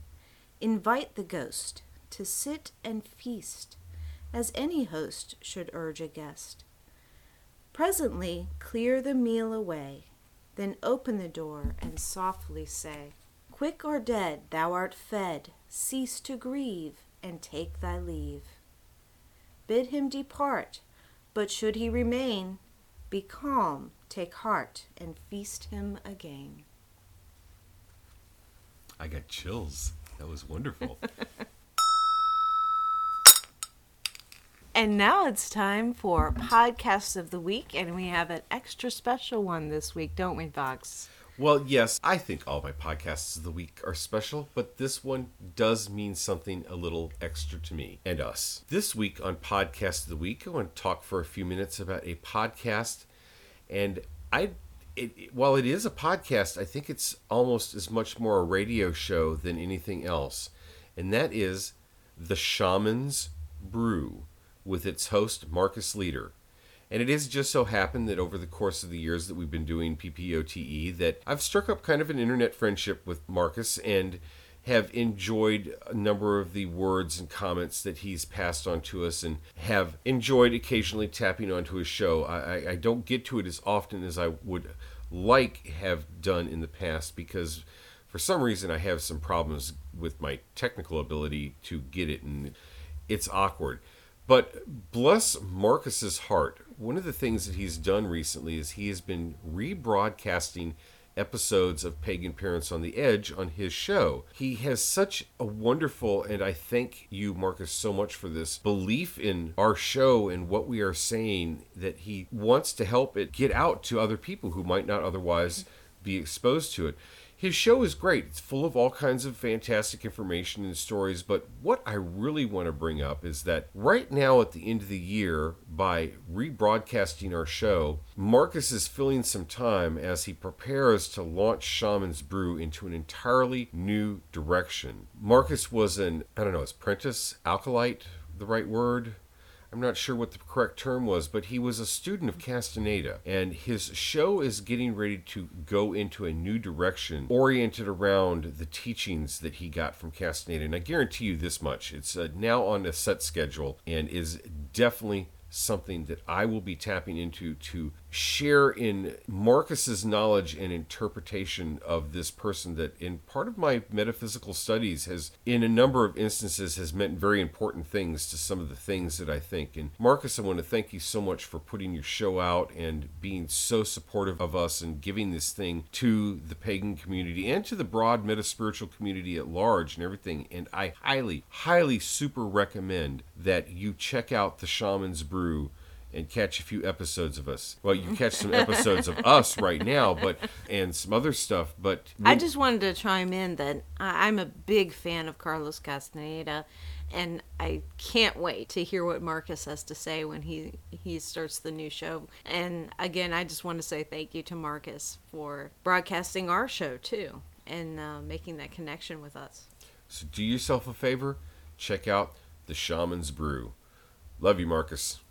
Invite the ghost to sit and feast, as any host should urge a guest. Presently clear the meal away, then open the door and softly say, Quick or dead, thou art fed, cease to grieve, and take thy leave. Bid him depart, but should he remain, be calm, take heart, and feast him again. I got chills. That was wonderful. And now it's time for podcast of the week, and we have an extra special one this week, don't we, Fox? Well, yes, I think all my podcasts of the week are special, but this one does mean something a little extra to me and us. This week on Podcast of the Week, I want to talk for a few minutes about a podcast, and I. It, while it is a podcast, I think it's almost as much more a radio show than anything else, and that is The Shaman's Brew with its host Marcus Leader. And it has just so happened that over the course of the years that we've been doing PPOTE, that I've struck up kind of an internet friendship with Marcus and have enjoyed a number of the words and comments that he's passed on to us and have enjoyed occasionally tapping onto his show. I, I don't get to it as often as I would like have done in the past because for some reason I have some problems with my technical ability to get it and it's awkward. But bless Marcus's heart, one of the things that he's done recently is he has been rebroadcasting episodes of Pagan Parents on the Edge on his show. He has such a wonderful, and I thank you, Marcus, so much for this belief in our show and what we are saying that he wants to help it get out to other people who might not otherwise be exposed to it. His show is great. It's full of all kinds of fantastic information and stories. But what I really want to bring up is that right now, at the end of the year, by rebroadcasting our show, Marcus is filling some time as he prepares to launch Shaman's Brew into an entirely new direction. Marcus was an, I don't know, apprentice, acolyte, the right word? I'm not sure what the correct term was, but he was a student of Castaneda, and his show is getting ready to go into a new direction oriented around the teachings that he got from Castaneda. And I guarantee you this much it's uh, now on a set schedule and is definitely something that I will be tapping into to share in Marcus's knowledge and interpretation of this person that in part of my metaphysical studies has in a number of instances has meant very important things to some of the things that I think. And Marcus, I want to thank you so much for putting your show out and being so supportive of us and giving this thing to the pagan community and to the broad meta-spiritual community at large and everything. And I highly, highly super recommend that you check out the Shaman's Brew and catch a few episodes of us. Well, you catch some episodes of us right now, but and some other stuff. But I just wanted to chime in that I'm a big fan of Carlos Castaneda, and I can't wait to hear what Marcus has to say when he he starts the new show. And again, I just want to say thank you to Marcus for broadcasting our show too and uh, making that connection with us. So do yourself a favor, check out the Shaman's Brew. Love you, Marcus.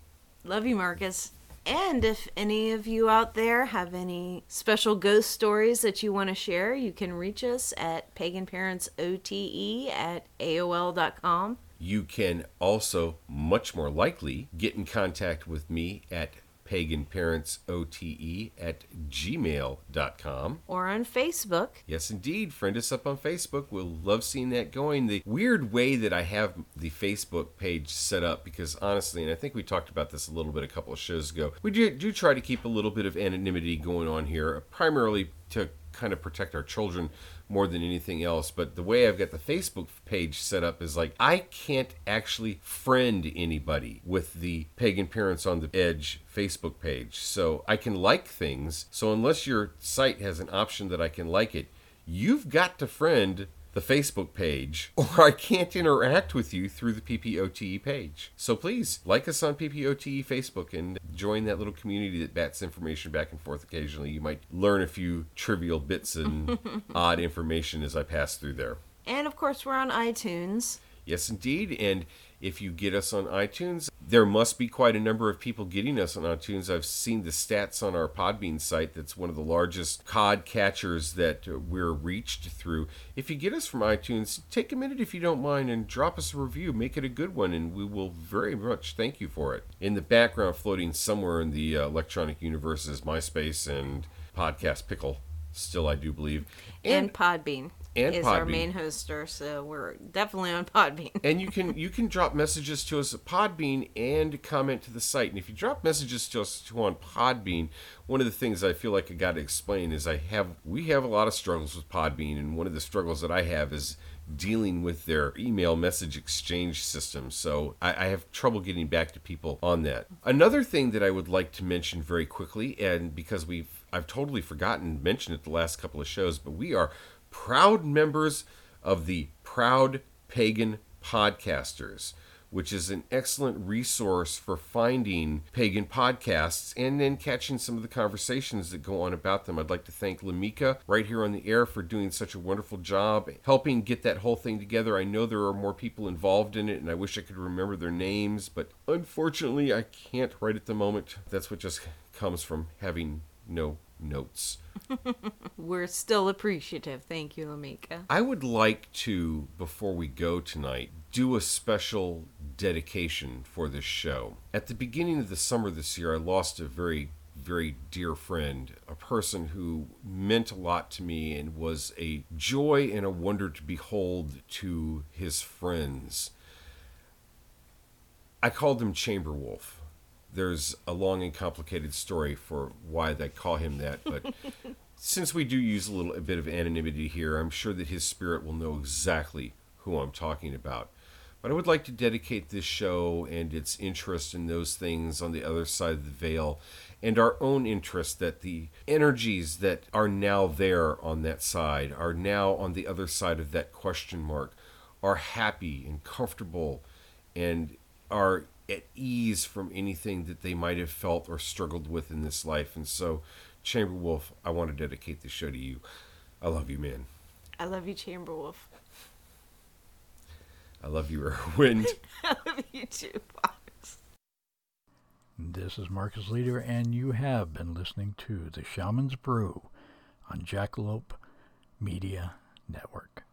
Love you, Marcus. And if any of you out there have any special ghost stories that you want to share, you can reach us at paganparentsote at AOL.com. You can also, much more likely, get in contact with me at paganparentsote at gmail.com. Or on Facebook. Yes, indeed. Friend us up on Facebook. We'll love seeing that going. The weird way that I have the Facebook page set up, because honestly, and I think we talked about this a little bit a couple of shows ago, we do, do try to keep a little bit of anonymity going on here, primarily to kind of protect our children more than anything else. But the way I've got the Facebook page set up is like I can't actually friend anybody with the Pagan Parents on the Edge Facebook page. So I can like things. So unless your site has an option that I can like it, you've got to friend the Facebook page, or I can't interact with you through the PPOTE page. So please like us on PPOTE Facebook and join that little community that bats information back and forth occasionally. You might learn a few trivial bits and odd information as I pass through there. And of course, we're on iTunes. Yes, indeed. And if you get us on iTunes, there must be quite a number of people getting us on iTunes. I've seen the stats on our Podbean site that's one of the largest pod catchers that we're reached through. If you get us from iTunes, take a minute if you don't mind and drop us a review. Make it a good one, and we will very much thank you for it. In the background, floating somewhere in the uh, electronic universe is MySpace and Podcast Pickle. Still, I do believe. And, and Podbean and is Podbean. our main hoster, so we're definitely on Podbean. and you can you can drop messages to us at Podbean and comment to the site. And if you drop messages to us to on Podbean, one of the things I feel like I got to explain is I have we have a lot of struggles with Podbean, and one of the struggles that I have is dealing with their email message exchange system. So I, I have trouble getting back to people on that. Another thing that I would like to mention very quickly, and because we've I've totally forgotten to mention it the last couple of shows, but we are proud members of the Proud Pagan Podcasters which is an excellent resource for finding pagan podcasts and then catching some of the conversations that go on about them. I'd like to thank Lamika right here on the air for doing such a wonderful job helping get that whole thing together. I know there are more people involved in it and I wish I could remember their names, but unfortunately I can't right at the moment. That's what just comes from having no notes. We're still appreciative. Thank you, Lamika. I would like to, before we go tonight, do a special dedication for this show. At the beginning of the summer this year, I lost a very very dear friend, a person who meant a lot to me and was a joy and a wonder to behold to his friends. I called him Chamber Wolf. There's a long and complicated story for why they call him that, but since we do use a little a bit of anonymity here, I'm sure that his spirit will know exactly who I'm talking about. But I would like to dedicate this show and its interest in those things on the other side of the veil and our own interest that the energies that are now there on that side are now on the other side of that question mark are happy and comfortable and are at ease from anything that they might have felt or struggled with in this life. And so, Chamber Wolf, I want to dedicate this show to you. I love you, man. I love you, Chamber Wolf. I love you, Arrowwind. I love you too, Fox. This is Marcus Leader, and you have been listening to The Shaman's Brew on Jackalope Media Network.